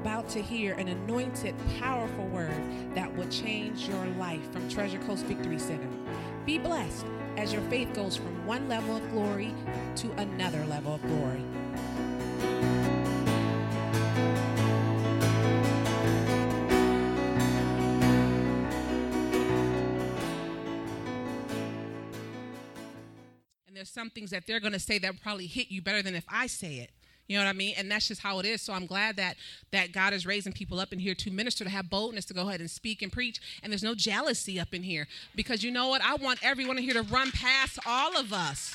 about to hear an anointed, powerful word that will change your life from Treasure Coast Victory Center. Be blessed as your faith goes from one level of glory to another level of glory. And there's some things that they're going to say that probably hit you better than if I say it. You know what I mean? And that's just how it is. So I'm glad that that God is raising people up in here to minister, to have boldness to go ahead and speak and preach. And there's no jealousy up in here because you know what? I want everyone in here to run past all of us.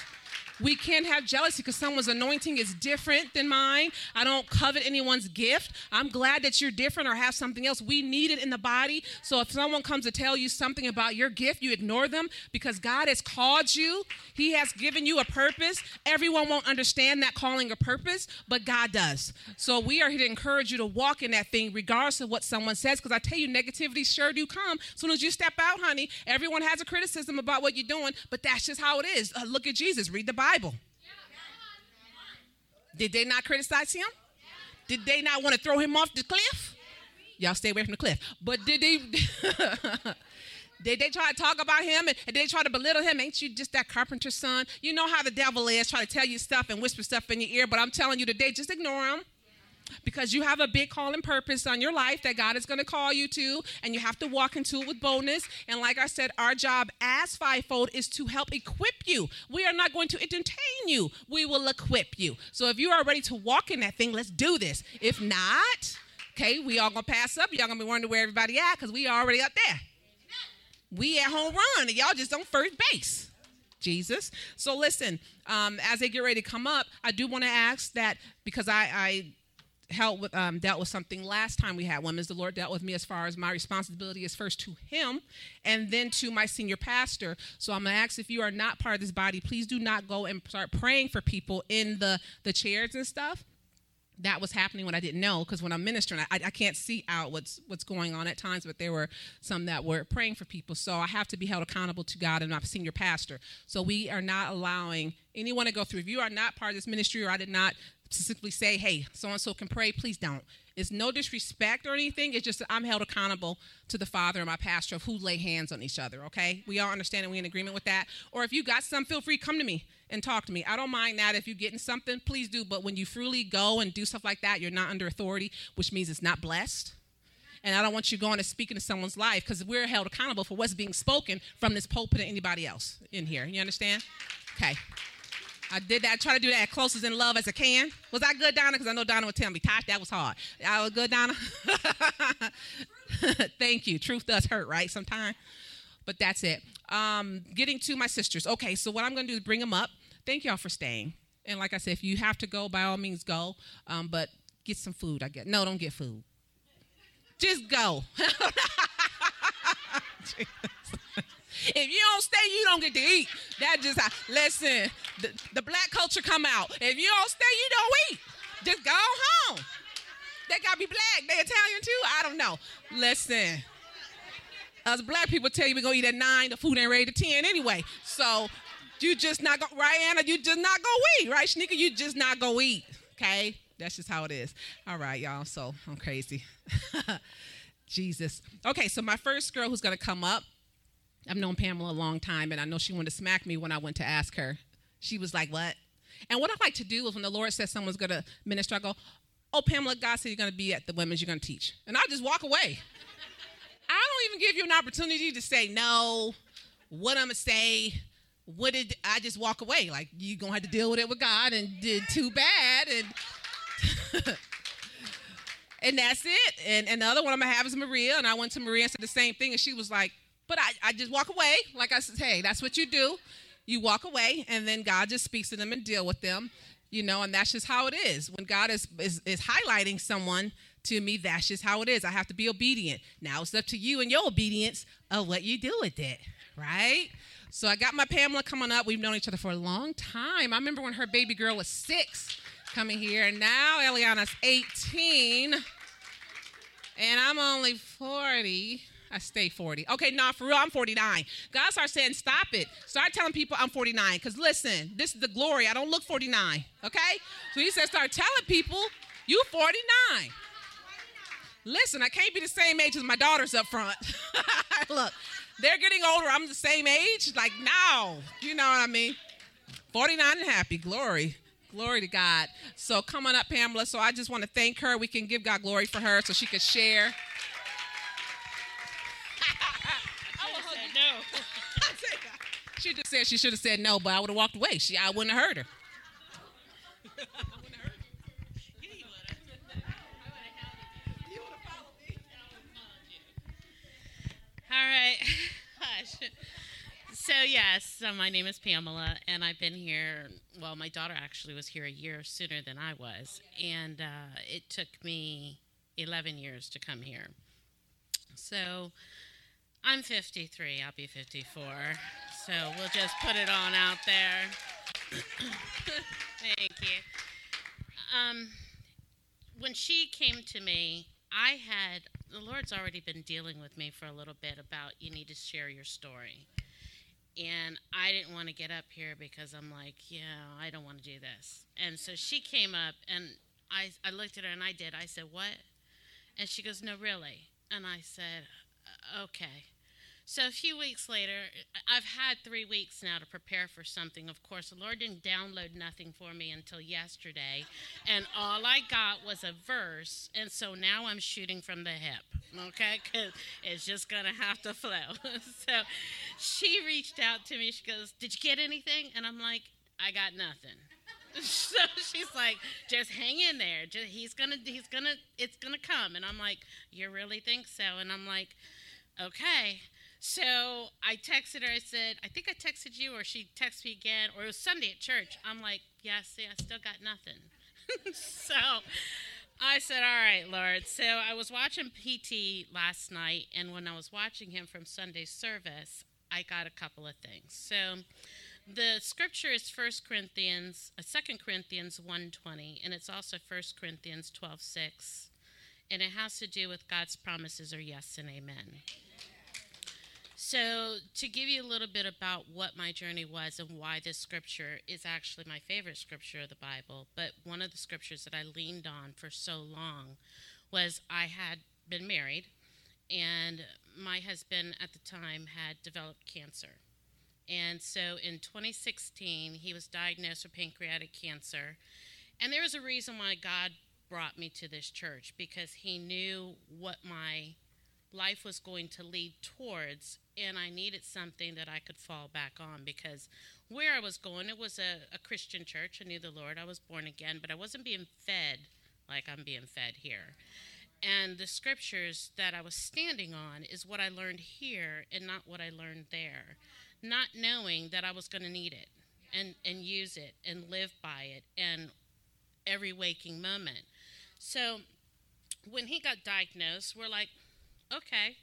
We can't have jealousy because someone's anointing is different than mine. I don't covet anyone's gift. I'm glad that you're different or have something else. We need it in the body. So if someone comes to tell you something about your gift, you ignore them because God has called you. He has given you a purpose. Everyone won't understand that calling or purpose, but God does. So we are here to encourage you to walk in that thing regardless of what someone says because I tell you, negativity sure do come. As soon as you step out, honey, everyone has a criticism about what you're doing, but that's just how it is. Uh, look at Jesus. Read the Bible. Did they not criticize him? Did they not want to throw him off the cliff? Y'all stay away from the cliff. But did they did they try to talk about him and, they try to belittle him? Ain't you just that carpenter's son? You know how the devil is, try to tell you stuff and whisper stuff in your ear, but I'm telling you today, just ignore him because you have a big call and purpose on your life that God is going to call you to, and you have to walk into it with boldness. And like I said, our job as fivefold is to help equip you. We are not going to entertain you, we will equip you. So if you are ready to walk in that thing, let's do this. If not, okay, we all gonna pass up. Y'all gonna be wondering where everybody at because we already up there. We at home run, and y'all just on first base. Jesus. So listen, um, as they get ready to come up, I do want to ask that because I, I helped with um, dealt with something last time we had. Women's the lord dealt with me as far as my responsibility is first to him and then to my senior pastor. So i'm going to ask if you are not part of this body please do not go and start praying for people in the the chairs and stuff that was happening when I didn't know because when I'm ministering, I, I can't see out what's what's going on at times. But there were some that were praying for people, so I have to be held accountable to God and my senior pastor. So we are not allowing anyone to go through. If you are not part of this ministry, or I did not specifically say, "Hey, so and so can pray," please don't. It's no disrespect or anything. It's just that I'm held accountable to the father and my pastor of who lay hands on each other. Okay, we all understand and we in agreement with that. Or if you got some, feel free come to me and talk to me. I don't mind that. If you're getting something, please do. But when you freely go and do stuff like that, you're not under authority, which means it's not blessed. And I don't want you going and speaking to someone's life because we're held accountable for what's being spoken from this pulpit to anybody else in here. You understand? Okay. I did that. I try to do that as close as in love as I can. Was I good, Donna? Because I know Donna would tell me, Tosh, that was hard. I was good, Donna? Thank you. Truth does hurt, right? Sometimes. But that's it. Um, getting to my sisters. Okay, so what I'm going to do is bring them up. Thank y'all for staying. And like I said, if you have to go, by all means go. Um, but get some food, I guess. No, don't get food. Just go. if you don't stay, you don't get to eat. That just listen. The, the black culture come out. If you don't stay, you don't eat. Just go home. They gotta be black. They Italian too. I don't know. Listen. Us black people tell you we gonna eat at nine. The food ain't ready to ten anyway. So you just not go right, Anna. You just not go eat, right, Shanika? You just not go eat. Okay, that's just how it is. All right, y'all. So I'm crazy. Jesus. Okay, so my first girl who's gonna come up. I've known Pamela a long time, and I know she wanted to smack me when I went to ask her. She was like, "What?" And what I like to do is when the Lord says someone's gonna minister, I go, "Oh, Pamela, God said you're gonna be at the women's. You're gonna teach," and I'll just walk away. I don't even give you an opportunity to say no, what I'm gonna say. What did I just walk away? Like you're gonna have to deal with it with God, and did too bad, and and that's it. And, and the other one I'm gonna have is Maria, and I went to Maria and said the same thing, and she was like, "But I, I just walk away." Like I said, "Hey, that's what you do. You walk away, and then God just speaks to them and deal with them." You know, and that's just how it is. When God is, is, is highlighting someone to me, that's just how it is. I have to be obedient. Now it's up to you and your obedience of what you do with it, right? So I got my Pamela coming up. We've known each other for a long time. I remember when her baby girl was six coming here, and now Eliana's 18, and I'm only 40. I stay 40. Okay, nah, for real, I'm 49. God started saying, stop it. Start telling people I'm 49. Because listen, this is the glory. I don't look 49. Okay? So he said, start telling people you 49. Listen, I can't be the same age as my daughters up front. Look, they're getting older. I'm the same age. Like, now, you know what I mean? 49 and happy. Glory. Glory to God. So come on up, Pamela. So I just want to thank her. We can give God glory for her so she could share. no. She just said she should have said no, but I would have walked away. She, I wouldn't have heard her. All right. Hush. So, yes, so my name is Pamela, and I've been here. Well, my daughter actually was here a year sooner than I was, and uh, it took me 11 years to come here. So, I'm 53. I'll be 54. So, we'll just put it on out there. Thank you. Um, when she came to me, I had the Lord's already been dealing with me for a little bit about you need to share your story. And I didn't want to get up here because I'm like, yeah, I don't want to do this. And so she came up and I, I looked at her and I did. I said, what? And she goes, no, really. And I said, okay. So a few weeks later, I've had three weeks now to prepare for something. Of course, the Lord didn't download nothing for me until yesterday, and all I got was a verse, and so now I'm shooting from the hip, okay? Because it's just gonna have to flow. so she reached out to me. She goes, "Did you get anything?" And I'm like, "I got nothing." so she's like, just hang in there. Just, he's gonna, he's gonna, it's gonna come. And I'm like, you really think so? And I'm like, okay. So I texted her. I said, I think I texted you, or she texted me again, or it was Sunday at church. I'm like, yeah, see, I still got nothing. so I said, all right, Lord. So I was watching PT last night, and when I was watching him from Sunday service, I got a couple of things. So the scripture is 1 Corinthians, uh, 2 Corinthians 1.20, and it's also 1 Corinthians 12.6, and it has to do with God's promises are yes and amen. So, to give you a little bit about what my journey was and why this scripture is actually my favorite scripture of the Bible, but one of the scriptures that I leaned on for so long was I had been married, and my husband at the time had developed cancer. And so in 2016, he was diagnosed with pancreatic cancer. And there was a reason why God brought me to this church because he knew what my life was going to lead towards and I needed something that I could fall back on because where I was going, it was a, a Christian church. I knew the Lord. I was born again, but I wasn't being fed like I'm being fed here. And the scriptures that I was standing on is what I learned here and not what I learned there. Not knowing that I was going to need it and, and use it and live by it and every waking moment. So when he got diagnosed, we're like, okay,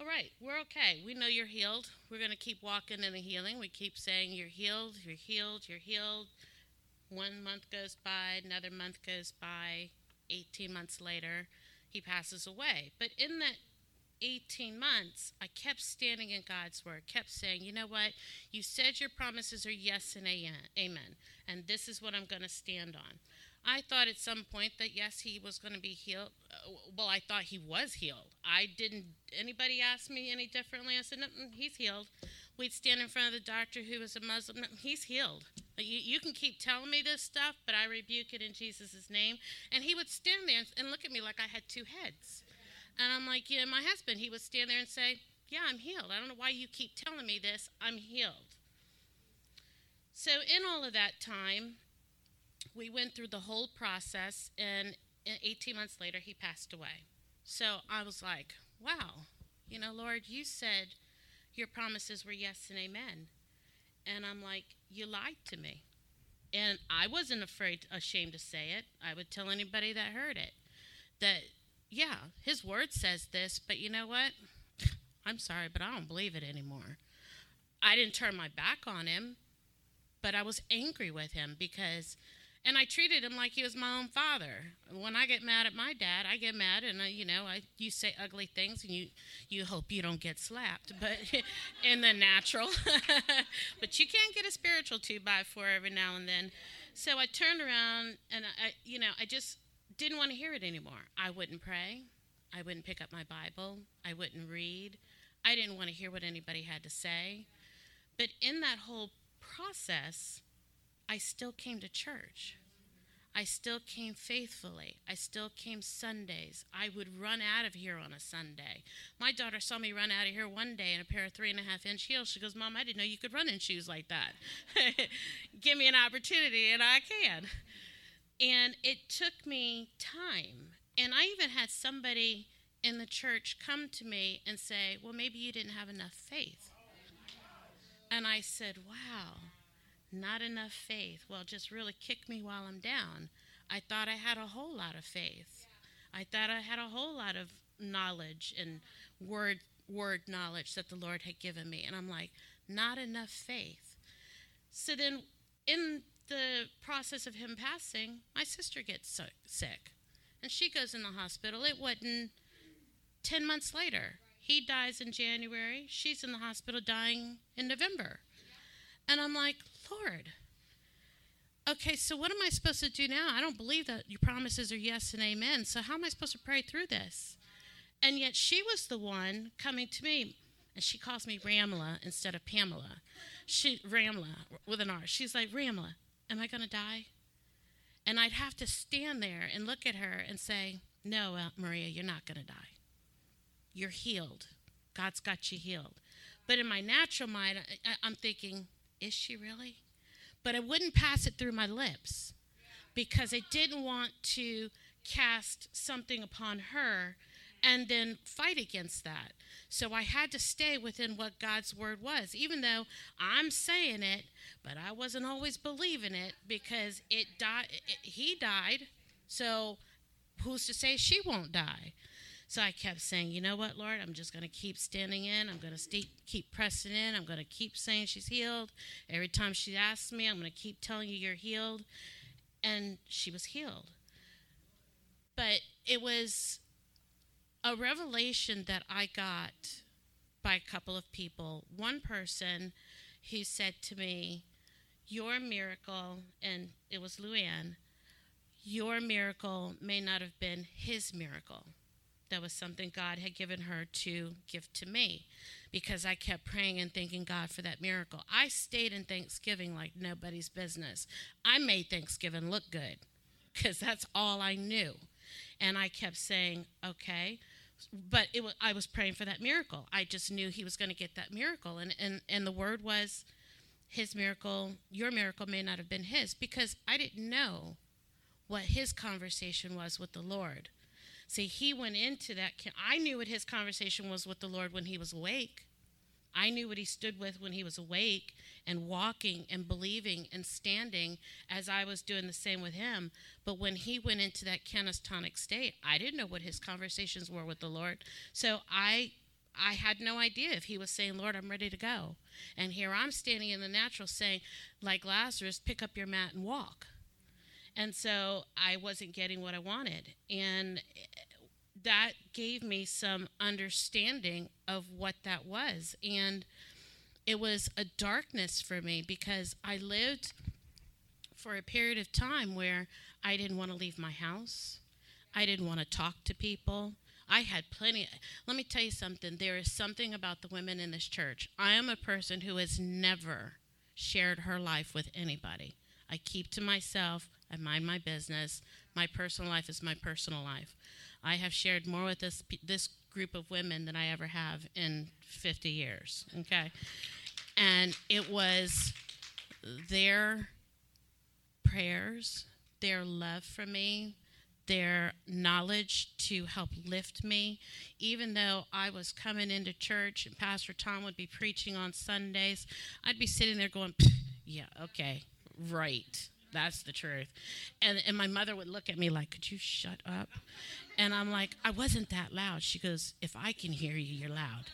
all right, we're okay. We know you're healed. We're going to keep walking in the healing. We keep saying, You're healed, you're healed, you're healed. One month goes by, another month goes by. 18 months later, he passes away. But in that 18 months, I kept standing in God's word, kept saying, you know what? You said your promises are yes and amen. And this is what I'm going to stand on. I thought at some point that yes, he was going to be healed. Uh, well, I thought he was healed. I didn't. Anybody ask me any differently? I said, no, mm, he's healed. We'd stand in front of the doctor who was a Muslim. No, he's healed. You, you can keep telling me this stuff, but I rebuke it in Jesus' name. And he would stand there and look at me like I had two heads. And I'm like, yeah, my husband, he would stand there and say, yeah, I'm healed. I don't know why you keep telling me this. I'm healed. So in all of that time, we went through the whole process, and 18 months later, he passed away. So I was like, wow, you know, Lord, you said your promises were yes and amen. And I'm like, you lied to me. And I wasn't afraid, ashamed to say it. I would tell anybody that heard it that, yeah, his word says this, but you know what? I'm sorry, but I don't believe it anymore. I didn't turn my back on him, but I was angry with him because and I treated him like he was my own father. When I get mad at my dad, I get mad, and uh, you know, I you say ugly things, and you you hope you don't get slapped, but in the natural. but you can't get a spiritual two by four every now and then. So I turned around, and I, you know, I just didn't want to hear it anymore. I wouldn't pray. I wouldn't pick up my Bible. I wouldn't read. I didn't want to hear what anybody had to say. But in that whole process, I still came to church. I still came faithfully. I still came Sundays. I would run out of here on a Sunday. My daughter saw me run out of here one day in a pair of three and a half inch heels. She goes, Mom, I didn't know you could run in shoes like that. Give me an opportunity, and I can. And it took me time. And I even had somebody in the church come to me and say, Well, maybe you didn't have enough faith. And I said, Wow not enough faith. Well, just really kick me while I'm down. I thought I had a whole lot of faith. I thought I had a whole lot of knowledge and word word knowledge that the Lord had given me. And I'm like, not enough faith. So then in the process of him passing, my sister gets sick. And she goes in the hospital. It wasn't 10 months later. He dies in January. She's in the hospital dying in November. And I'm like, Okay, so what am I supposed to do now? I don't believe that your promises are yes and amen. So how am I supposed to pray through this? And yet she was the one coming to me, and she calls me Ramla instead of Pamela. She Ramla with an R. She's like, Ramla, am I going to die? And I'd have to stand there and look at her and say, No, Aunt Maria, you're not going to die. You're healed. God's got you healed. But in my natural mind, I, am thinking, is she really? But I wouldn't pass it through my lips because I didn't want to cast something upon her and then fight against that. So I had to stay within what God's word was, even though I'm saying it, but I wasn't always believing it because it died. He died, so who's to say she won't die? So I kept saying, you know what, Lord, I'm just going to keep standing in. I'm going to keep pressing in. I'm going to keep saying she's healed. Every time she asks me, I'm going to keep telling you you're healed. And she was healed. But it was a revelation that I got by a couple of people. One person who said to me, Your miracle, and it was Luann, your miracle may not have been his miracle that was something God had given her to give to me because I kept praying and thanking God for that miracle. I stayed in Thanksgiving like nobody's business. I made Thanksgiving look good because that's all I knew. And I kept saying, okay. But it was, I was praying for that miracle. I just knew he was going to get that miracle. And, and, and the word was, his miracle, your miracle may not have been his because I didn't know what his conversation was with the Lord. See, he went into that. I knew what his conversation was with the Lord when he was awake. I knew what he stood with when he was awake and walking and believing and standing as I was doing the same with him. But when he went into that canastonic state, I didn't know what his conversations were with the Lord. So I I had no idea if he was saying, Lord, I'm ready to go. And here I'm standing in the natural saying, like Lazarus, pick up your mat and walk. And so I wasn't getting what I wanted. And that gave me some understanding of what that was. And it was a darkness for me because I lived for a period of time where I didn't want to leave my house. I didn't want to talk to people. I had plenty. Let me tell you something. There is something about the women in this church. I am a person who has never shared her life with anybody. I keep to myself. I mind my business. My personal life is my personal life. I have shared more with this this group of women than I ever have in 50 years. Okay, and it was their prayers, their love for me, their knowledge to help lift me. Even though I was coming into church and Pastor Tom would be preaching on Sundays, I'd be sitting there going, "Yeah, okay, right." That's the truth. And, and my mother would look at me like, Could you shut up? And I'm like, I wasn't that loud. She goes, If I can hear you, you're loud.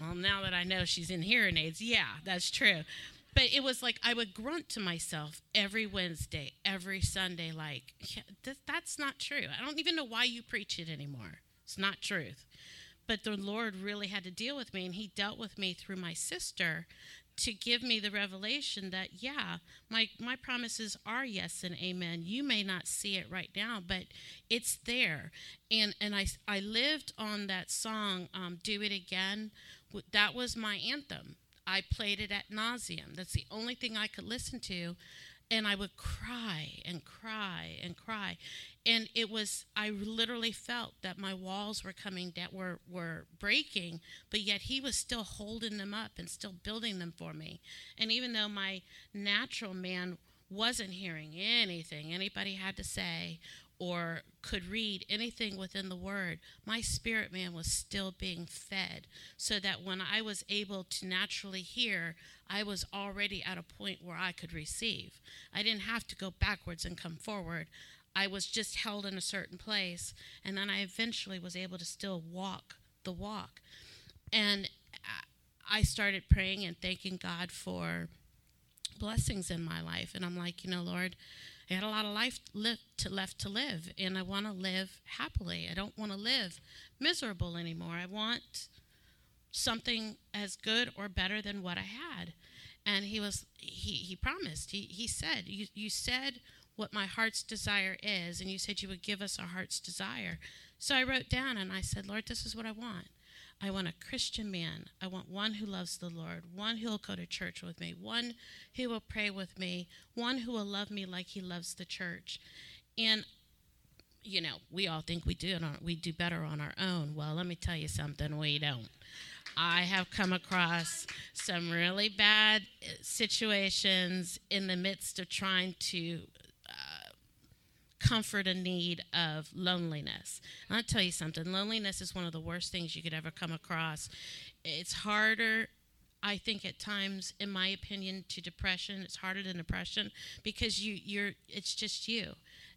Well, now that I know she's in hearing aids, yeah, that's true. But it was like I would grunt to myself every Wednesday, every Sunday, like, yeah, th- that's not true. I don't even know why you preach it anymore. It's not truth. But the Lord really had to deal with me, and He dealt with me through my sister to give me the revelation that yeah my my promises are yes and amen. You may not see it right now but it's there. And and i i lived on that song um, do it again. That was my anthem. I played it ad nauseam that's the only thing i could listen to. And I would cry and cry and cry. And it was I literally felt that my walls were coming down were were breaking, but yet he was still holding them up and still building them for me. And even though my natural man wasn't hearing anything anybody had to say or could read anything within the word, my spirit man was still being fed. So that when I was able to naturally hear, I was already at a point where I could receive. I didn't have to go backwards and come forward. I was just held in a certain place. And then I eventually was able to still walk the walk. And I started praying and thanking God for blessings in my life. And I'm like, you know, Lord, I had a lot of life to, left to live, and I want to live happily. I don't want to live miserable anymore. I want something as good or better than what I had. And he was he he promised. He he said, You you said what my heart's desire is, and you said you would give us our heart's desire. So I wrote down and I said, Lord, this is what I want. I want a Christian man. I want one who loves the Lord, one who will go to church with me, one who will pray with me, one who will love me like he loves the church. And you know, we all think we do it on, we do better on our own. Well, let me tell you something, we don't. I have come across some really bad eh, situations in the midst of trying to comfort a need of loneliness. I'll tell you something loneliness is one of the worst things you could ever come across. It's harder. I think at times, in my opinion, to depression, it's harder than depression because you, you're, it's just you,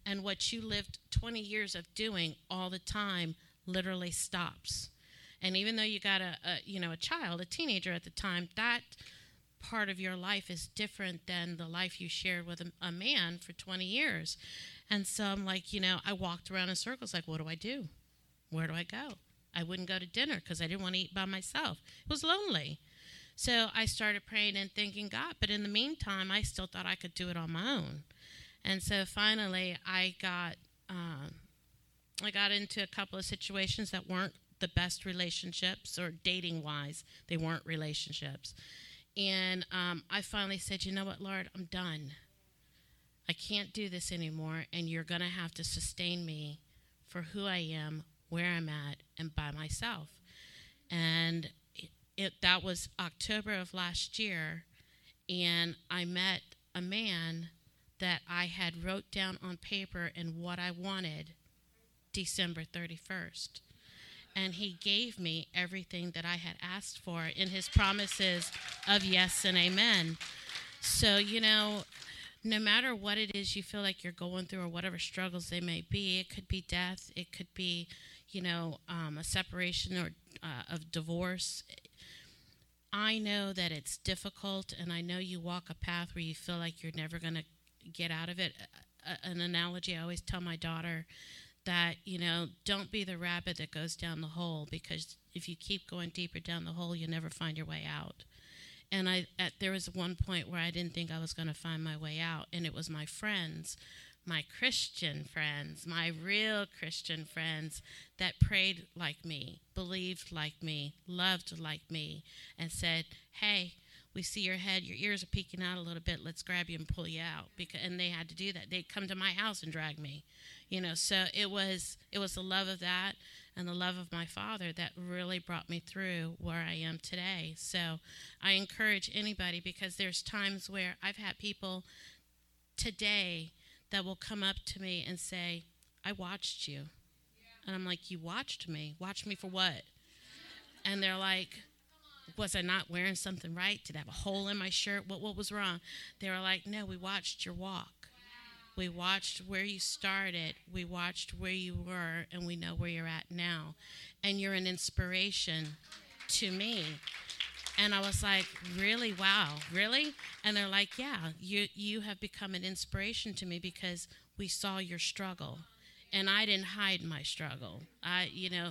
and what you lived 20 years of doing all the time literally stops. And even though you got a, a you know, a child, a teenager at the time, that part of your life is different than the life you shared with a, a, man for 20 years. And so I'm like, you know, I walked around in circles like, what do I do? Where do I go? I wouldn't go to dinner because I didn't want to eat by myself. It was lonely. So I started praying and thanking God. But in the meantime, I still thought I could do it on my own. And so finally, I got um, I got into a couple of situations that weren't the best relationships or dating wise. They weren't relationships. And um, I finally said, you know what, Lord, I'm done. I can't do this anymore, and you're going to have to sustain me for who I am, where I'm at, and by myself. And it, that was October of last year, and I met a man that I had wrote down on paper and what I wanted December 31st. And he gave me everything that I had asked for in his promises of yes and amen. So, you know, no matter what it is you feel like you're going through or whatever struggles they may be, it could be death, it could be, you know, um, a separation or uh, of divorce. I know that it's difficult, and I know you walk a path where you feel like you're never going to get out of it. an analogy I always tell my daughter that, you know, don't be the rabbit that goes down the hole because if you keep going deeper down the hole, you'll never find your way out and I at, there was one point where I didn't think I was going to find my way out, and it was my friends, my Christian friends, my real Christian friends that prayed like me, believed like me, loved like me, and said, "Hey." We see your head, your ears are peeking out a little bit. Let's grab you and pull you out. Because and they had to do that. They'd come to my house and drag me, you know. So it was it was the love of that, and the love of my Father that really brought me through where I am today. So I encourage anybody because there's times where I've had people today that will come up to me and say, I watched you. And I'm like, You watched me? Watch me for what? And they're like, was I not wearing something right? Did I have a hole in my shirt? What what was wrong? They were like, No, we watched your walk. We watched where you started, we watched where you were, and we know where you're at now. And you're an inspiration to me. And I was like, really? Wow, really? And they're like, yeah, you, you have become an inspiration to me because we saw your struggle. And I didn't hide my struggle. I, you know,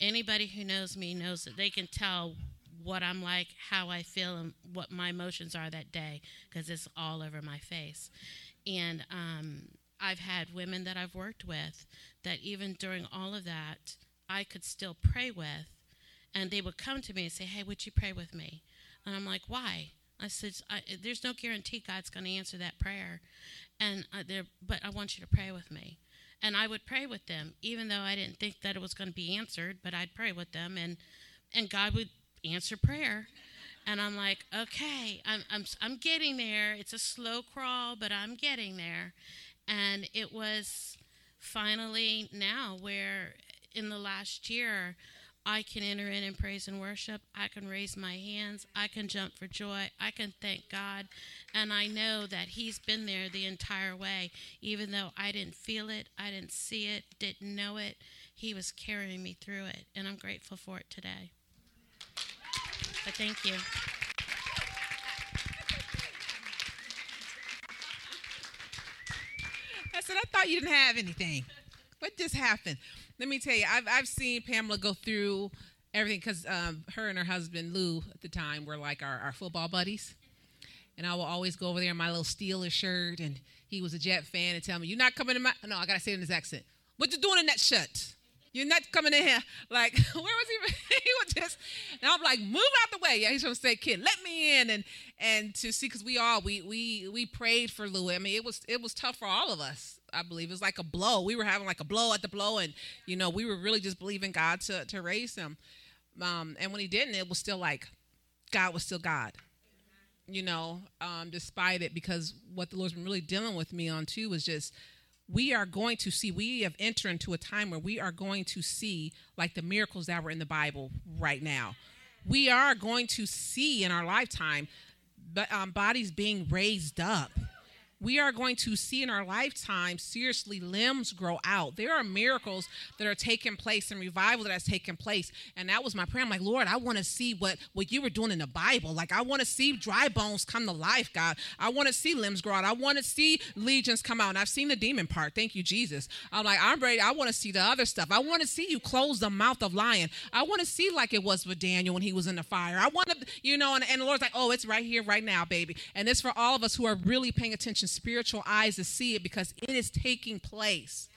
anybody who knows me knows that they can tell what I'm like, how I feel, and what my emotions are that day because it's all over my face. And um, I've had women that I've worked with that even during all of that, I could still pray with. And they would come to me and say, Hey, would you pray with me? And I'm like, Why? I said, I, There's no guarantee God's going to answer that prayer. And uh, but I want you to pray with me. And I would pray with them, even though I didn't think that it was going to be answered, but I'd pray with them. And, and God would answer prayer. And I'm like, okay, I'm, I'm, I'm getting there. It's a slow crawl, but I'm getting there. And it was finally now where in the last year, I can enter in and praise and worship. I can raise my hands. I can jump for joy. I can thank God. And I know that He's been there the entire way. Even though I didn't feel it, I didn't see it, didn't know it, He was carrying me through it. And I'm grateful for it today. But thank you. I said, I thought you didn't have anything. What just happened? Let me tell you, I've, I've seen Pamela go through everything because um, her and her husband, Lou, at the time, were like our, our football buddies. And I will always go over there in my little Steelers shirt, and he was a Jet fan, and tell me, You're not coming to my. No, I got to say it in his accent. What you doing in that shirt? You're not coming in here. Like, where was he? he was just, and I'm like, move out the way. Yeah, he's gonna say, kid, let me in. And and to see, because we all we we we prayed for Louis. I mean, it was it was tough for all of us. I believe it was like a blow. We were having like a blow at the blow, and you know, we were really just believing God to to raise him. Um, and when he didn't, it was still like God was still God. You know, um, despite it, because what the Lord's been really dealing with me on too was just we are going to see, we have entered into a time where we are going to see like the miracles that were in the Bible right now. We are going to see in our lifetime but, um, bodies being raised up we are going to see in our lifetime seriously limbs grow out. There are miracles that are taking place and revival that has taken place. And that was my prayer. I'm like, Lord, I want to see what, what you were doing in the Bible. Like, I want to see dry bones come to life, God. I want to see limbs grow out. I want to see legions come out. And I've seen the demon part. Thank you, Jesus. I'm like, I'm ready. I want to see the other stuff. I want to see you close the mouth of lion. I want to see like it was with Daniel when he was in the fire. I want to, you know, and, and the Lord's like, oh, it's right here, right now, baby. And it's for all of us who are really paying attention spiritual eyes to see it because it is taking place.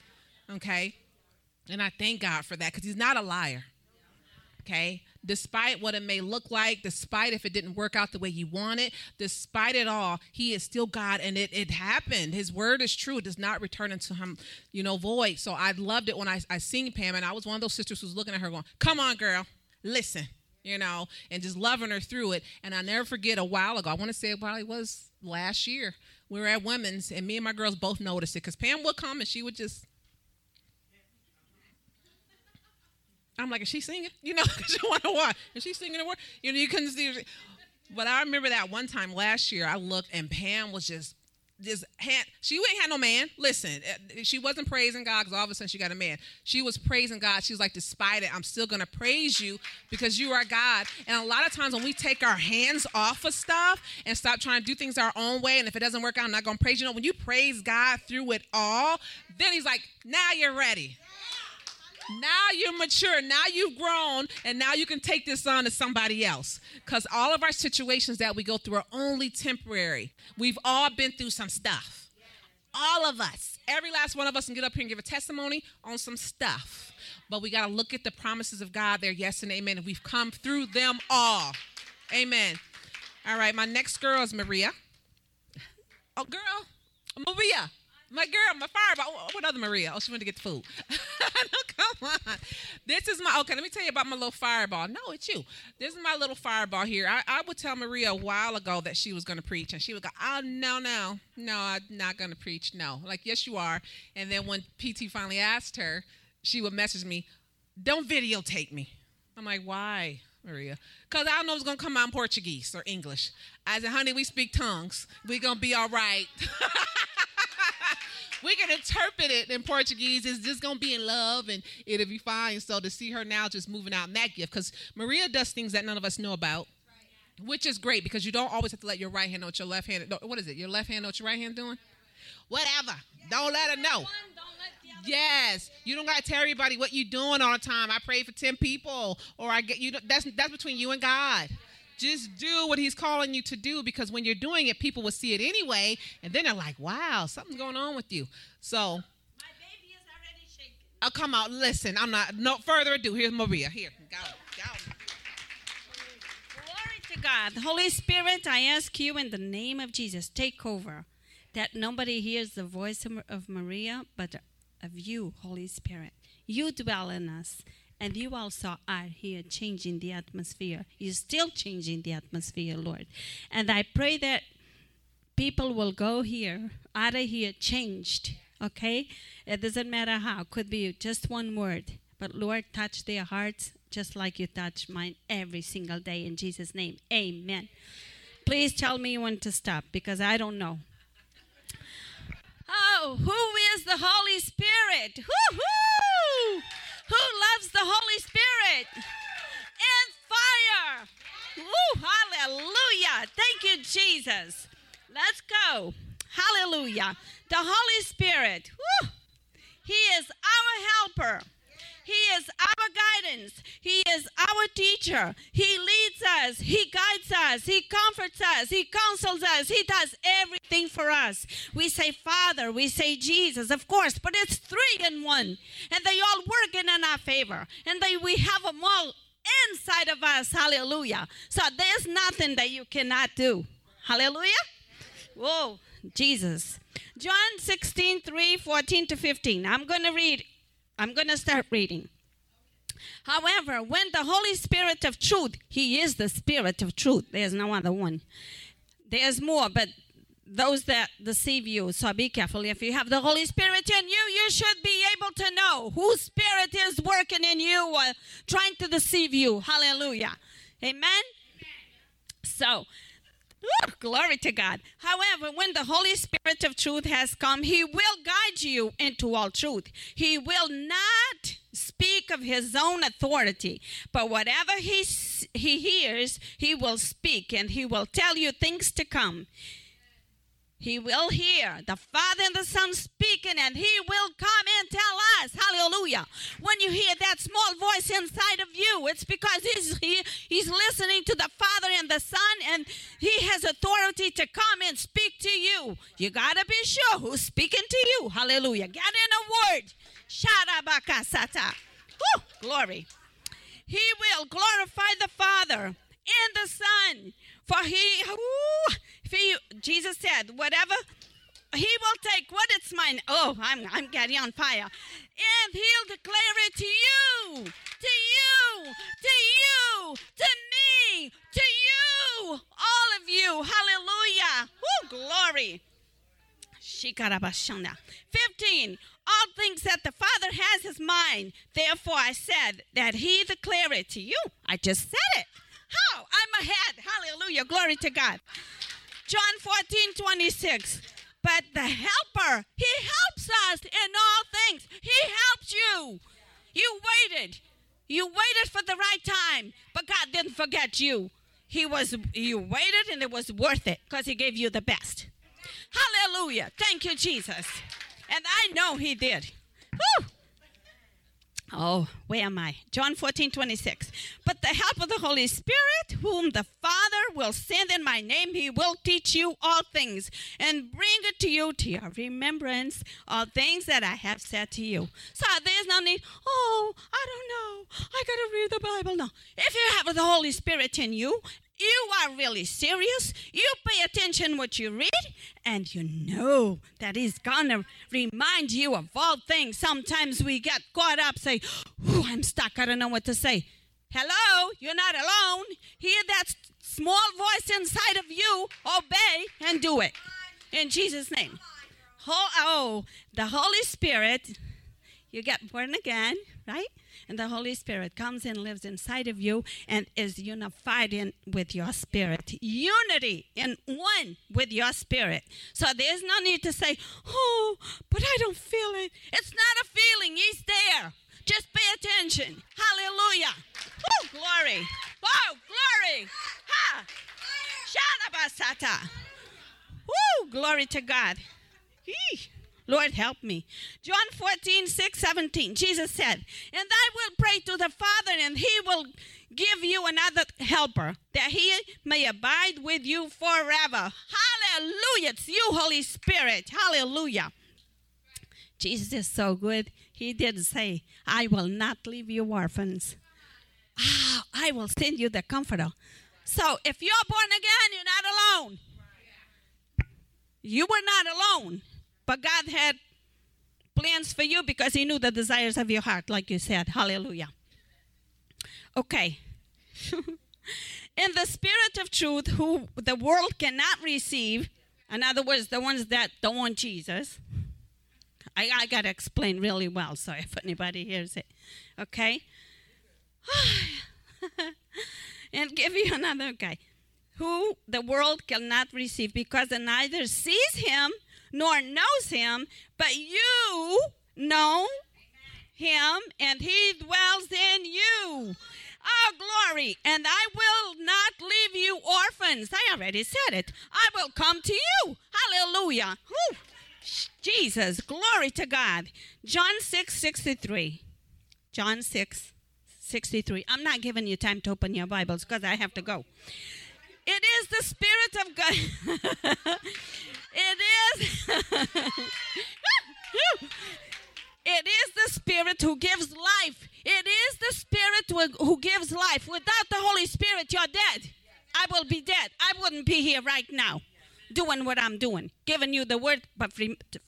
Okay? And I thank God for that because He's not a liar. Okay? Despite what it may look like, despite if it didn't work out the way you wanted, despite it all, He is still God and it, it happened. His word is true. It does not return into Him, you know, void. So I loved it when I, I seen Pam and I was one of those sisters who was looking at her going, Come on, girl, listen you know, and just loving her through it. And I never forget a while ago, I want to say it probably was last year, we were at women's, and me and my girls both noticed it because Pam would come and she would just. I'm like, is she singing? You know, because you want to watch. Is she singing a word? You know, you couldn't see. But I remember that one time last year, I looked and Pam was just just had she ain't had no man. Listen, eh, she wasn't praising God because all of a sudden she got a man. She was praising God. She was like, despite it, I'm still gonna praise you because you are God. And a lot of times when we take our hands off of stuff and stop trying to do things our own way, and if it doesn't work out, I'm not gonna praise you. know, when you praise God through it all, then He's like, now you're ready. Now you're mature. Now you've grown, and now you can take this on to somebody else. Because all of our situations that we go through are only temporary. We've all been through some stuff. All of us. Every last one of us can get up here and give a testimony on some stuff. But we got to look at the promises of God there, yes and amen. And we've come through them all. Amen. All right, my next girl is Maria. Oh, girl, Maria. My girl, my fireball. What other Maria? Oh, she went to get the food. no, come on. This is my, okay, let me tell you about my little fireball. No, it's you. This is my little fireball here. I, I would tell Maria a while ago that she was going to preach, and she would go, oh, no, no, no, I'm not going to preach. No. Like, yes, you are. And then when PT finally asked her, she would message me, don't videotape me. I'm like, why? Maria. Because I don't know if it's going to come out in Portuguese or English. I said, honey, we speak tongues. We're going to be all right. we can interpret it in Portuguese. It's just gonna be in love and it'll be fine. So to see her now just moving out in that gift, because Maria does things that none of us know about. Which is great because you don't always have to let your right hand know what your left hand. What is it? Your left hand know what your right hand doing? Whatever. Don't let her know. Yes, you don't gotta tell everybody what you're doing all the time. I pray for ten people, or I get you. know That's that's between you and God. Just do what He's calling you to do, because when you're doing it, people will see it anyway, and then they're like, "Wow, something's going on with you." So, My baby is already shaking. I'll come out. Listen, I'm not. No further ado. Here's Maria. Here, go, go. Glory to God. Holy Spirit, I ask you in the name of Jesus, take over. That nobody hears the voice of, of Maria, but of you, Holy Spirit. You dwell in us, and you also are here changing the atmosphere. You're still changing the atmosphere, Lord. And I pray that people will go here, out of here, changed. Okay? It doesn't matter how. Could be just one word. But Lord, touch their hearts just like you touch mine every single day in Jesus' name. Amen. Please tell me when to stop because I don't know. Oh, who is the Holy Spirit? Woo-hoo! Who loves the Holy Spirit? And fire. Woo, hallelujah. Thank you, Jesus. Let's go. Hallelujah. The Holy Spirit. Woo, he is our helper. He is our guidance. He is our teacher. He leads us. He guides us. He comforts us. He counsels us. He does everything for us. We say Father. We say Jesus, of course, but it's three in one. And they all work in our favor. And they, we have them all inside of us. Hallelujah. So there's nothing that you cannot do. Hallelujah. Whoa, Jesus. John 16, 3, 14 to 15. I'm going to read I'm going to start reading. However, when the Holy Spirit of truth, He is the Spirit of truth, there's no other one. There's more, but those that deceive you, so be careful. If you have the Holy Spirit in you, you should be able to know whose spirit is working in you or trying to deceive you. Hallelujah. Amen? So, Glory to God. However, when the Holy Spirit of truth has come, he will guide you into all truth. He will not speak of his own authority, but whatever he, he hears, he will speak and he will tell you things to come. He will hear the Father and the Son speaking, and He will come and tell us, Hallelujah. When you hear that small voice inside of you, it's because He's he, He's listening to the Father and the Son, and He has authority to come and speak to you. You gotta be sure who's speaking to you. Hallelujah. Get in a word. Sharabakasata. Woo, glory. He will glorify the Father and the Son. For he, ooh, Jesus said, whatever he will take what it's mine. Oh, I'm, I'm getting on fire. And he'll declare it to you, to you, to you, to me, to you, all of you. Hallelujah. Woo, glory. 15. All things that the Father has is mine. Therefore I said that he declare it to you. I just said it. How? I'm ahead. Hallelujah. Glory to God. John 14, 26. But the helper, he helps us in all things. He helps you. You waited. You waited for the right time, but God didn't forget you. He was you waited and it was worth it because he gave you the best. Hallelujah. Thank you, Jesus. And I know he did. Oh, where am I? John 14, 26. But the help of the Holy Spirit, whom the Father will send in my name, he will teach you all things and bring it to you to your remembrance, all things that I have said to you. So there's no need, oh, I don't know. I got to read the Bible. No. If you have the Holy Spirit in you, you are really serious, you pay attention what you read, and you know that he's gonna remind you of all things. Sometimes we get caught up, say, I'm stuck, I don't know what to say. Hello, you're not alone. Hear that small voice inside of you, obey and do it. In Jesus' name. Oh, oh the Holy Spirit, you get born again, right? And the Holy Spirit comes and lives inside of you and is unified in with your spirit. Unity in one with your spirit. So there's no need to say, "Oh, but I don't feel it." It's not a feeling. He's there. Just pay attention. Hallelujah. Oh, glory. Oh, glory. Ha. Shalabasata. Woo, glory to God. Lord, help me. John 14, 6, 17. Jesus said, And I will pray to the Father, and he will give you another helper, that he may abide with you forever. Hallelujah. It's you, Holy Spirit. Hallelujah. Jesus is so good. He did say, I will not leave you orphans. Ah, I will send you the comforter. So if you're born again, you're not alone. You were not alone, but God had plans for you because He knew the desires of your heart, like you said. Hallelujah. Okay. In the spirit of truth, who the world cannot receive, in other words, the ones that don't want Jesus. I, I got to explain really well, so if anybody hears it. Okay? and give you another guy who the world cannot receive because it neither sees him nor knows him, but you know him and he dwells in you. Oh, glory. And I will not leave you orphans. I already said it. I will come to you. Hallelujah. Whew. Jesus, glory to God. John 6 63. John 6 63. I'm not giving you time to open your Bibles because I have to go. It is the Spirit of God. it is. it is the Spirit who gives life. It is the Spirit who gives life. Without the Holy Spirit, you're dead. I will be dead. I wouldn't be here right now doing what I'm doing, giving you the word, but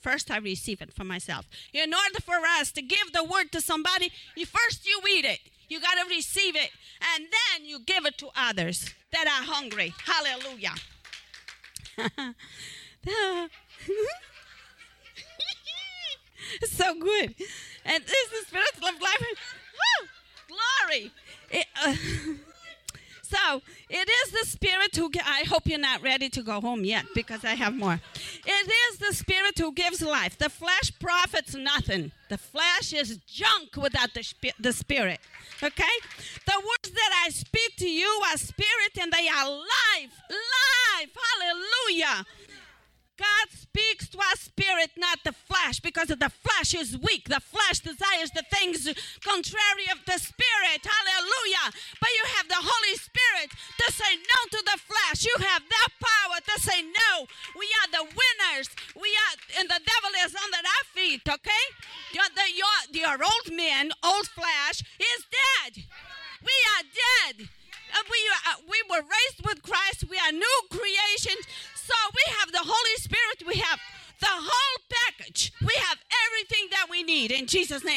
first I receive it for myself. In order for us to give the word to somebody, you first you eat it. You got to receive it, and then you give it to others that are hungry. Hallelujah. so good. And this is the spirit of life. Woo! Glory. It, uh, so it is the spirit who. I hope you're not ready to go home yet because I have more. It is the spirit who gives life. The flesh profits nothing. The flesh is junk without the, the spirit. Okay? The words that I speak to you are spirit and they are life. Life. Hallelujah. God speaks to our spirit, not the flesh, because the flesh is weak. The flesh desires the things contrary of the spirit. Hallelujah. But you have the Holy Spirit to say no to the flesh. You have that power to say no. We are the winners. We are, and the devil is under our feet, okay? Your, the, your, your old man, old flesh, is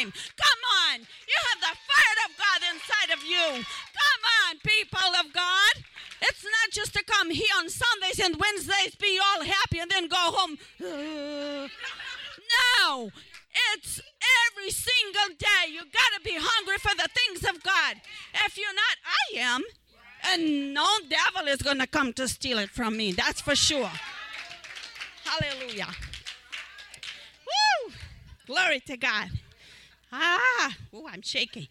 Come on. You have the fire of God inside of you. Come on, people of God. It's not just to come here on Sundays and Wednesdays, be all happy, and then go home. No. It's every single day. You got to be hungry for the things of God. If you're not, I am. And no devil is going to come to steal it from me. That's for sure. Hallelujah. Woo! Glory to God. Ah, oh, I'm shaking.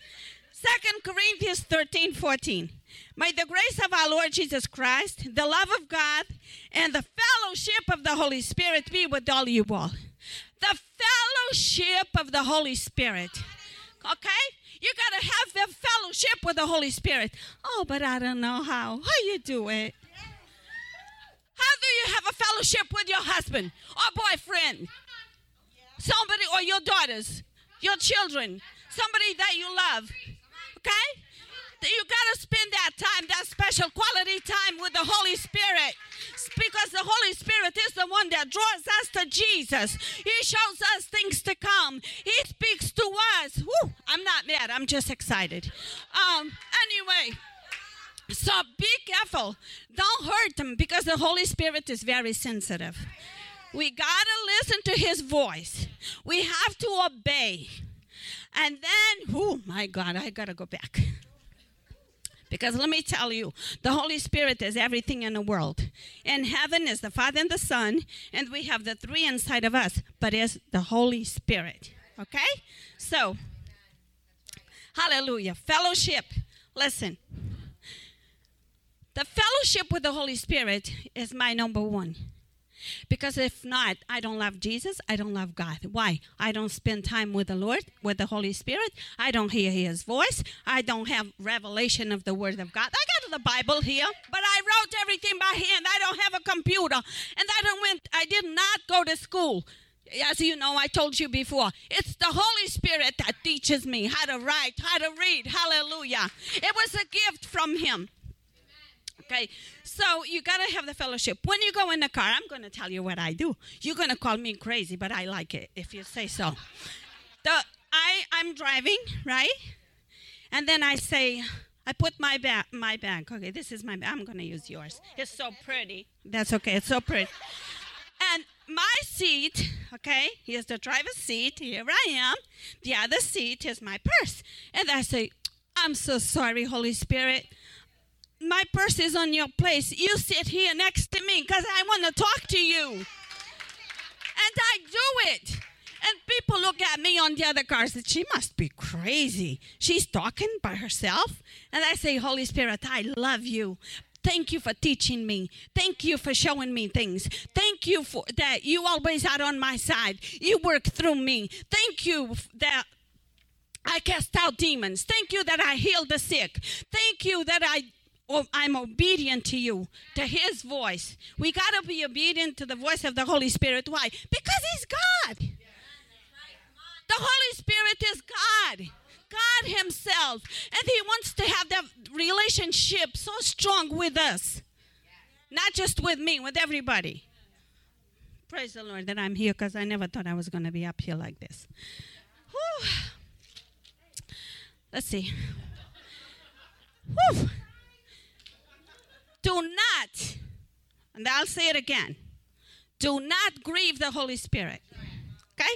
Second Corinthians 13, 14. May the grace of our Lord Jesus Christ, the love of God, and the fellowship of the Holy Spirit be with all you all. The fellowship of the Holy Spirit. Okay? You got to have the fellowship with the Holy Spirit. Oh, but I don't know how. How you do it? How do you have a fellowship with your husband or boyfriend? Somebody or your daughters, your children, somebody that you love. Okay? You got to spend that time, that special quality time with the Holy Spirit. Because the Holy Spirit is the one that draws us to Jesus. He shows us things to come. He speaks to us. Whew, I'm not mad. I'm just excited. Um, anyway. So be careful. Don't hurt them because the Holy Spirit is very sensitive. We got to listen to his voice. We have to obey. And then, oh my God, I got to go back. Because let me tell you, the Holy Spirit is everything in the world. In heaven is the Father and the Son, and we have the three inside of us, but it's the Holy Spirit. Okay? So, hallelujah. Fellowship. Listen. The fellowship with the Holy Spirit is my number one. Because if not, I don't love Jesus. I don't love God. Why? I don't spend time with the Lord, with the Holy Spirit. I don't hear His voice. I don't have revelation of the Word of God. I got the Bible here, but I wrote everything by hand. I don't have a computer, and I don't went. I did not go to school. As you know, I told you before, it's the Holy Spirit that teaches me how to write, how to read. Hallelujah. It was a gift from Him. Okay, so you got to have the fellowship. When you go in the car, I'm going to tell you what I do. You're going to call me crazy, but I like it if you say so. The I I'm driving, right? And then I say, I put my bag, my bag. Okay, this is my bag. I'm going to use yours. It's so pretty. That's okay. It's so pretty. And my seat, okay, here's the driver's seat. Here I am. The other seat is my purse. And I say, I'm so sorry, Holy Spirit. My purse is on your place. You sit here next to me because I want to talk to you. And I do it. And people look at me on the other cars and she must be crazy. She's talking by herself. And I say, Holy Spirit, I love you. Thank you for teaching me. Thank you for showing me things. Thank you for that you always are on my side. You work through me. Thank you that I cast out demons. Thank you that I heal the sick. Thank you that I I'm obedient to you, to His voice. We got to be obedient to the voice of the Holy Spirit. Why? Because He's God. The Holy Spirit is God. God Himself. And He wants to have that relationship so strong with us. Not just with me, with everybody. Praise the Lord that I'm here because I never thought I was going to be up here like this. Whew. Let's see. Whew. Do not, and I'll say it again, do not grieve the Holy Spirit. Okay?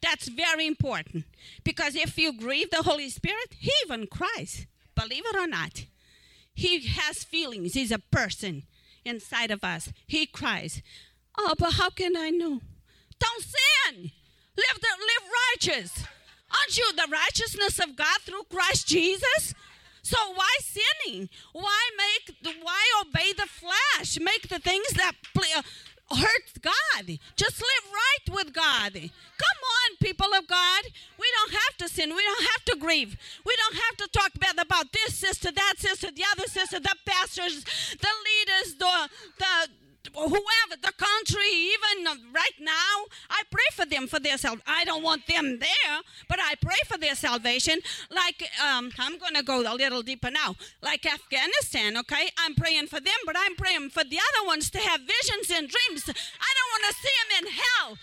That's very important. Because if you grieve the Holy Spirit, He even cries. Believe it or not. He has feelings. He's a person inside of us. He cries. Oh, but how can I know? Don't sin. Live, the, live righteous. Aren't you the righteousness of God through Christ Jesus? So why sinning? Why make? Why obey the flesh? Make the things that uh, hurt God. Just live right with God. Come on, people of God. We don't have to sin. We don't have to grieve. We don't have to talk bad about this sister, that sister, the other sister, the pastors, the leaders, the the whoever, the country, even right now, I pray for them for their salvation. I don't want them there, but I pray for their salvation. Like, um, I'm going to go a little deeper now. Like Afghanistan, okay? I'm praying for them, but I'm praying for the other ones to have visions and dreams. I don't want to see them in hell,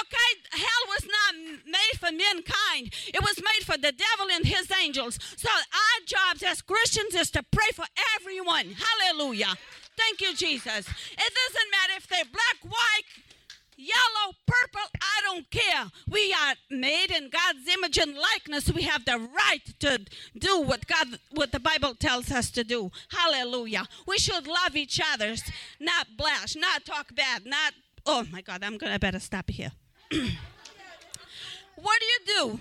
okay? Hell was not made for mankind, it was made for the devil and his angels. So, our jobs as Christians is to pray for everyone. Hallelujah. Thank you, Jesus. It doesn't matter if they're black, white, yellow, purple, I don't care. We are made in God's image and likeness. We have the right to do what God what the Bible tells us to do. Hallelujah. We should love each other, not blash, not talk bad, not oh my God, I'm gonna better stop here. what do you do?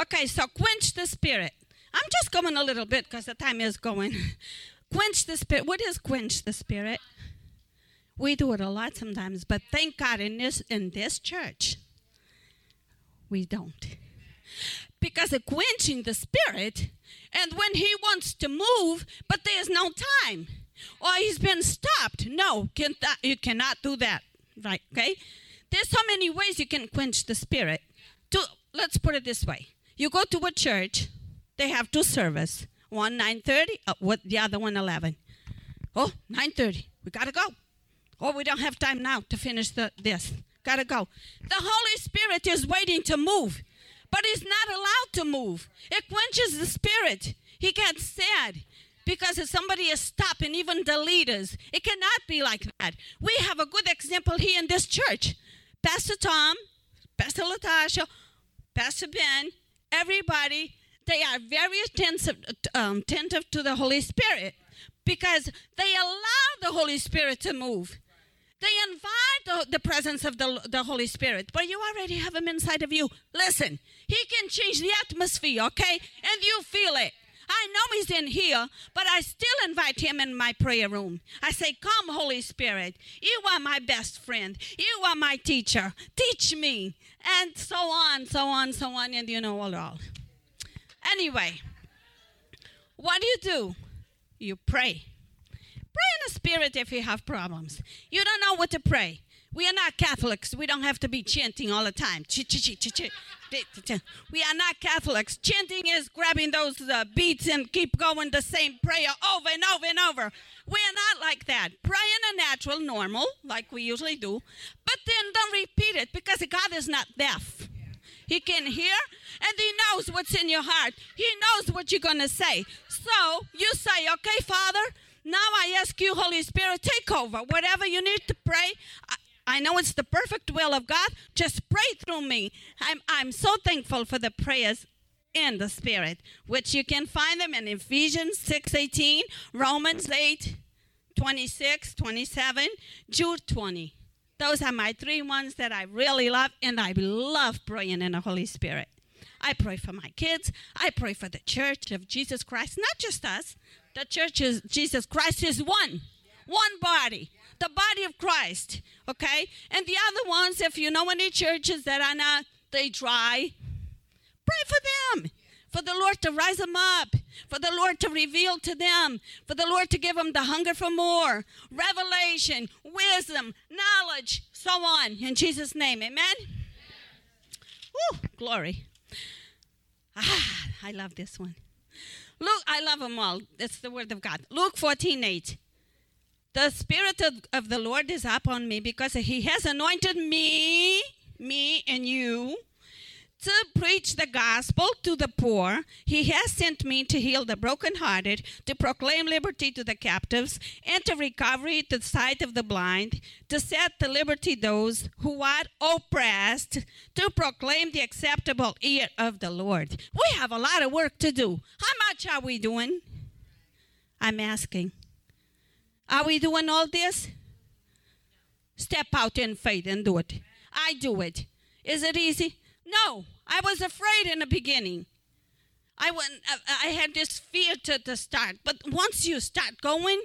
Okay, so quench the spirit. I'm just going a little bit because the time is going. Quench the spirit. What is quench the spirit? We do it a lot sometimes, but thank God in this in this church, we don't. Because of quenching the spirit, and when he wants to move, but there's no time, or he's been stopped. No, can th- you cannot do that. Right? Okay. There's so many ways you can quench the spirit. To, let's put it this way: you go to a church, they have two service one 9.30, uh, what, the other one 11. Oh, 9.30, we got to go. Oh, we don't have time now to finish the, this. Got to go. The Holy Spirit is waiting to move, but he's not allowed to move. It quenches the spirit. He gets sad because if somebody is stopping, even the leaders, it cannot be like that. We have a good example here in this church. Pastor Tom, Pastor Latasha, Pastor Ben, everybody they are very attentive, um, attentive to the Holy Spirit because they allow the Holy Spirit to move. They invite the, the presence of the, the Holy Spirit, but you already have Him inside of you. Listen, He can change the atmosphere, okay? And you feel it. I know he's in here, but I still invite him in my prayer room. I say, Come, Holy Spirit. You are my best friend. You are my teacher. Teach me. And so on, so on, so on, and you know all. all. Anyway, what do you do? You pray. Pray in the spirit if you have problems. You don't know what to pray. We are not Catholics. We don't have to be chanting all the time. We are not Catholics. Chanting is grabbing those uh, beats and keep going the same prayer over and over and over. We are not like that. Pray in a natural, normal, like we usually do, but then don't repeat it because God is not deaf. He can hear and He knows what's in your heart. He knows what you're going to say. So you say, Okay, Father, now I ask you, Holy Spirit, take over. Whatever you need to pray, I, I know it's the perfect will of God. Just pray through me. I'm, I'm so thankful for the prayers in the Spirit, which you can find them in Ephesians 6.18, Romans 8, 26, 27, Jude 20. Those are my three ones that I really love, and I love praying in the Holy Spirit. I pray for my kids. I pray for the church of Jesus Christ, not just us. The church is Jesus Christ is one, one body the body of Christ. Okay? And the other ones, if you know any churches that are not, they dry, pray for them. For the Lord to rise them up, for the Lord to reveal to them, for the Lord to give them the hunger for more, revelation, wisdom, knowledge, so on. In Jesus' name, amen. Woo, glory. Ah, I love this one. Luke, I love them all. It's the word of God. Luke 14 8. The Spirit of, of the Lord is upon me because He has anointed me, me and you, to preach the gospel to the poor. He has sent me to heal the brokenhearted, to proclaim liberty to the captives, and to recovery to the sight of the blind, to set the liberty those who are oppressed, to proclaim the acceptable year of the Lord. We have a lot of work to do. How much are we doing? I'm asking. Are we doing all this? Step out in faith and do it. I do it. Is it easy? No. I was afraid in the beginning. I went, uh, I had this fear to, to start. But once you start going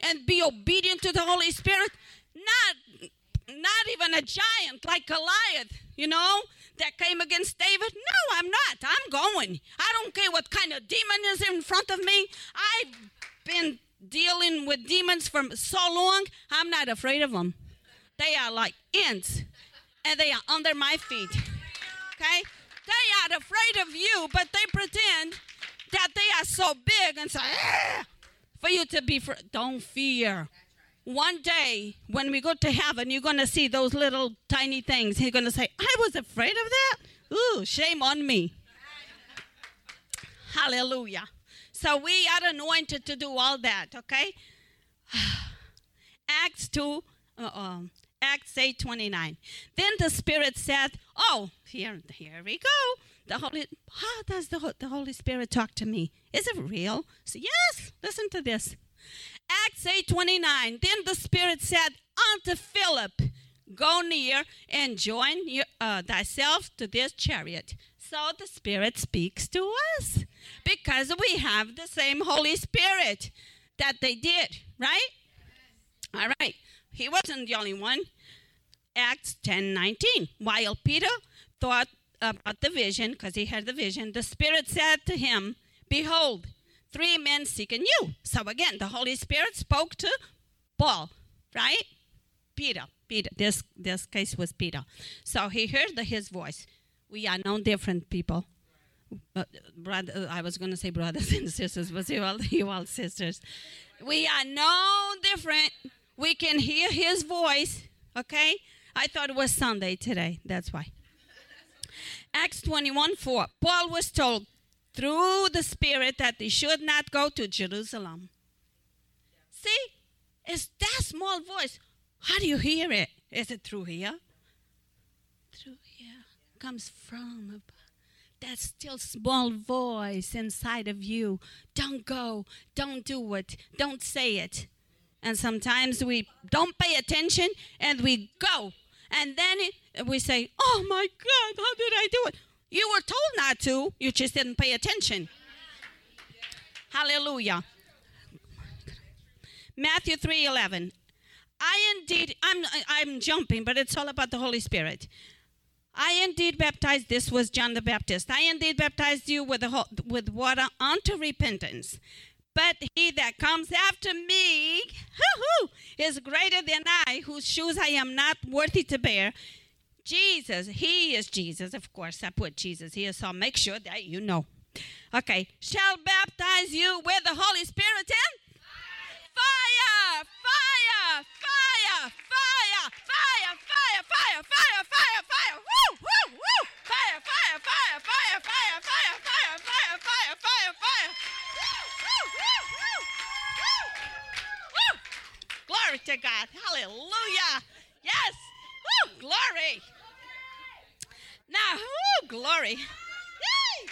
and be obedient to the Holy Spirit, not not even a giant like Goliath, you know, that came against David. No, I'm not. I'm going. I don't care what kind of demon is in front of me. I've been dealing with demons for so long, I'm not afraid of them. They are like ants, and they are under my feet. Okay? They are afraid of you, but they pretend that they are so big and say, ah, for you to be, fr- don't fear. One day, when we go to heaven, you're going to see those little tiny things. You're going to say, I was afraid of that? Ooh, shame on me. Hallelujah. So we are anointed to do all that, okay? Acts 2, uh, um, Acts 8 29. Then the Spirit said, Oh, here, here we go. The Holy, how does the, the Holy Spirit talk to me? Is it real? So, yes, listen to this. Acts 8 29. Then the Spirit said unto Philip, Go near and join uh, thyself to this chariot. So the Spirit speaks to us because we have the same Holy Spirit that they did, right? All right. He wasn't the only one. Acts 10 19. While Peter thought about the vision, because he had the vision, the Spirit said to him, Behold, three men seeking you. So again, the Holy Spirit spoke to Paul, right? Peter. Peter. This this case was Peter. So he heard the, his voice. We are no different people. Uh, brother, I was going to say brothers and sisters, but you all, you all sisters. We are no different. We can hear his voice, okay? I thought it was Sunday today. That's why. Acts 21 4. Paul was told through the Spirit that he should not go to Jerusalem. See? It's that small voice. How do you hear it? Is it through here? Through here. Comes from above. That still small voice inside of you. Don't go. Don't do it. Don't say it. And sometimes we don't pay attention and we go. And then it, we say, Oh my God, how did I do it? You were told not to, you just didn't pay attention. Hallelujah. Matthew 3:11. I indeed I'm I'm jumping, but it's all about the Holy Spirit. I indeed baptized this was John the Baptist. I indeed baptized you with the with water unto repentance. But he that comes after me is greater than I, whose shoes I am not worthy to bear. Jesus, he is Jesus, of course. I put Jesus here, so I'll make sure that you know. Okay, shall baptize you with the Holy Spirit and Glory to God, Hallelujah, yes, woo, glory. Now, woo, glory. Yay.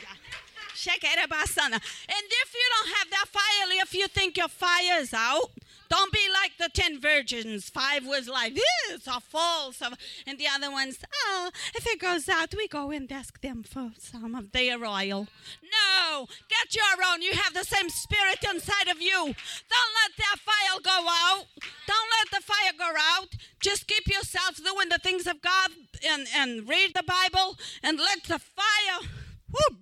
Shekerabasana. And if you don't have that fire, if you think your fire is out, don't be like the ten virgins. Five was like this or false, and the other ones, oh, if it goes out, we go and ask them for some of their oil. No, get your own. You have the same spirit inside of you. Don't let that fire go out. Don't let the fire go out. Just keep yourself doing the things of God and, and read the Bible and let the fire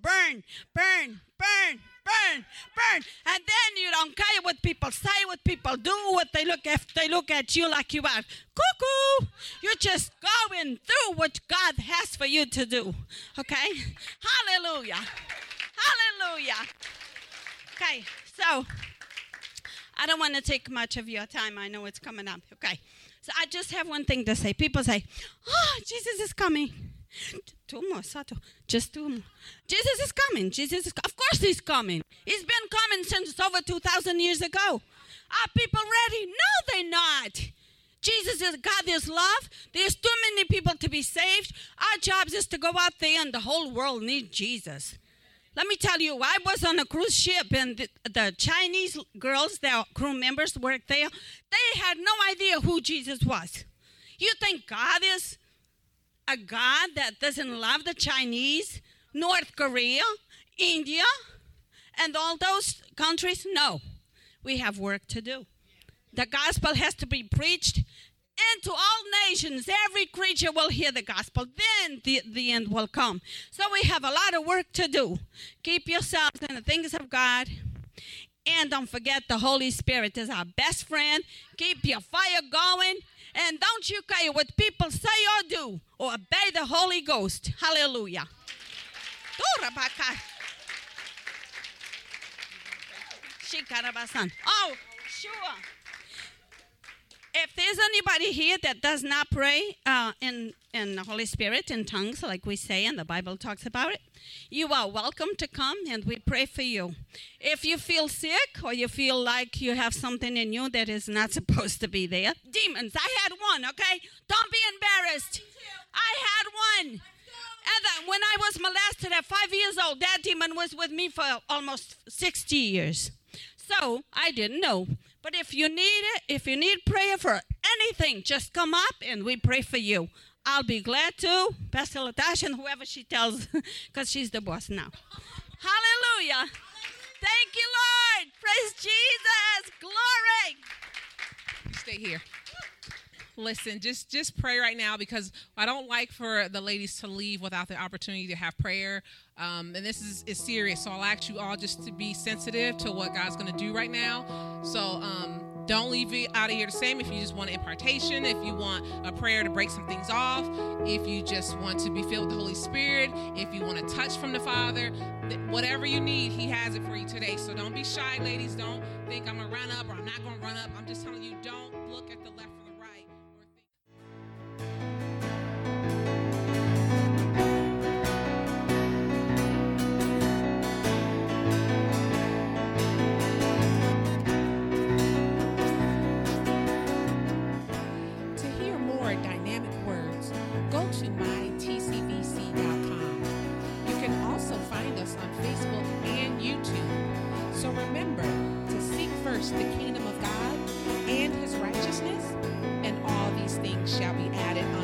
burn, burn, burn, burn, burn. And then you don't care what people say, what people do, what they look at. They look at you like you are cuckoo. You're just going through what God has for you to do. Okay? Hallelujah. Hallelujah. Okay, so I don't want to take much of your time. I know it's coming up. Okay. So I just have one thing to say. People say, Oh, Jesus is coming. Two more, Sato. Just two more. Jesus is coming. Jesus is, of course, he's coming. He's been coming since over 2,000 years ago. Are people ready? No, they're not. Jesus is God is love. There's too many people to be saved. Our job is to go out there and the whole world needs Jesus. Let me tell you, I was on a cruise ship and the, the Chinese girls, their crew members worked there, they had no idea who Jesus was. You think God is a God that doesn't love the Chinese, North Korea, India, and all those countries? No. We have work to do. The gospel has to be preached and to all nations. Every creature will hear the gospel. Then the, the end will come. So we have a lot of work to do. Keep yourselves in the things of God. And don't forget the Holy Spirit is our best friend. Keep your fire going. And don't you care what people say or do, or obey the Holy Ghost. Hallelujah. Oh, sure. If there's anybody here that does not pray uh, in in the Holy Spirit in tongues, like we say and the Bible talks about it, you are welcome to come and we pray for you. If you feel sick or you feel like you have something in you that is not supposed to be there, demons. I had one. Okay, don't be embarrassed. I had one. And then when I was molested at five years old, that demon was with me for almost 60 years. So I didn't know. But if you need it, if you need prayer for anything, just come up and we pray for you. I'll be glad to, Pastor Latasha and whoever she tells, because she's the boss now. Hallelujah. Thank you, Lord. Praise Jesus. Glory. Stay here. Listen, just just pray right now because I don't like for the ladies to leave without the opportunity to have prayer. Um, and this is, is serious, so I'll ask you all just to be sensitive to what God's going to do right now. So um, don't leave it out of here the same. If you just want an impartation, if you want a prayer to break some things off, if you just want to be filled with the Holy Spirit, if you want a touch from the Father, whatever you need, He has it for you today. So don't be shy, ladies. Don't think I'm gonna run up or I'm not gonna run up. I'm just telling you, don't look at the left shall be added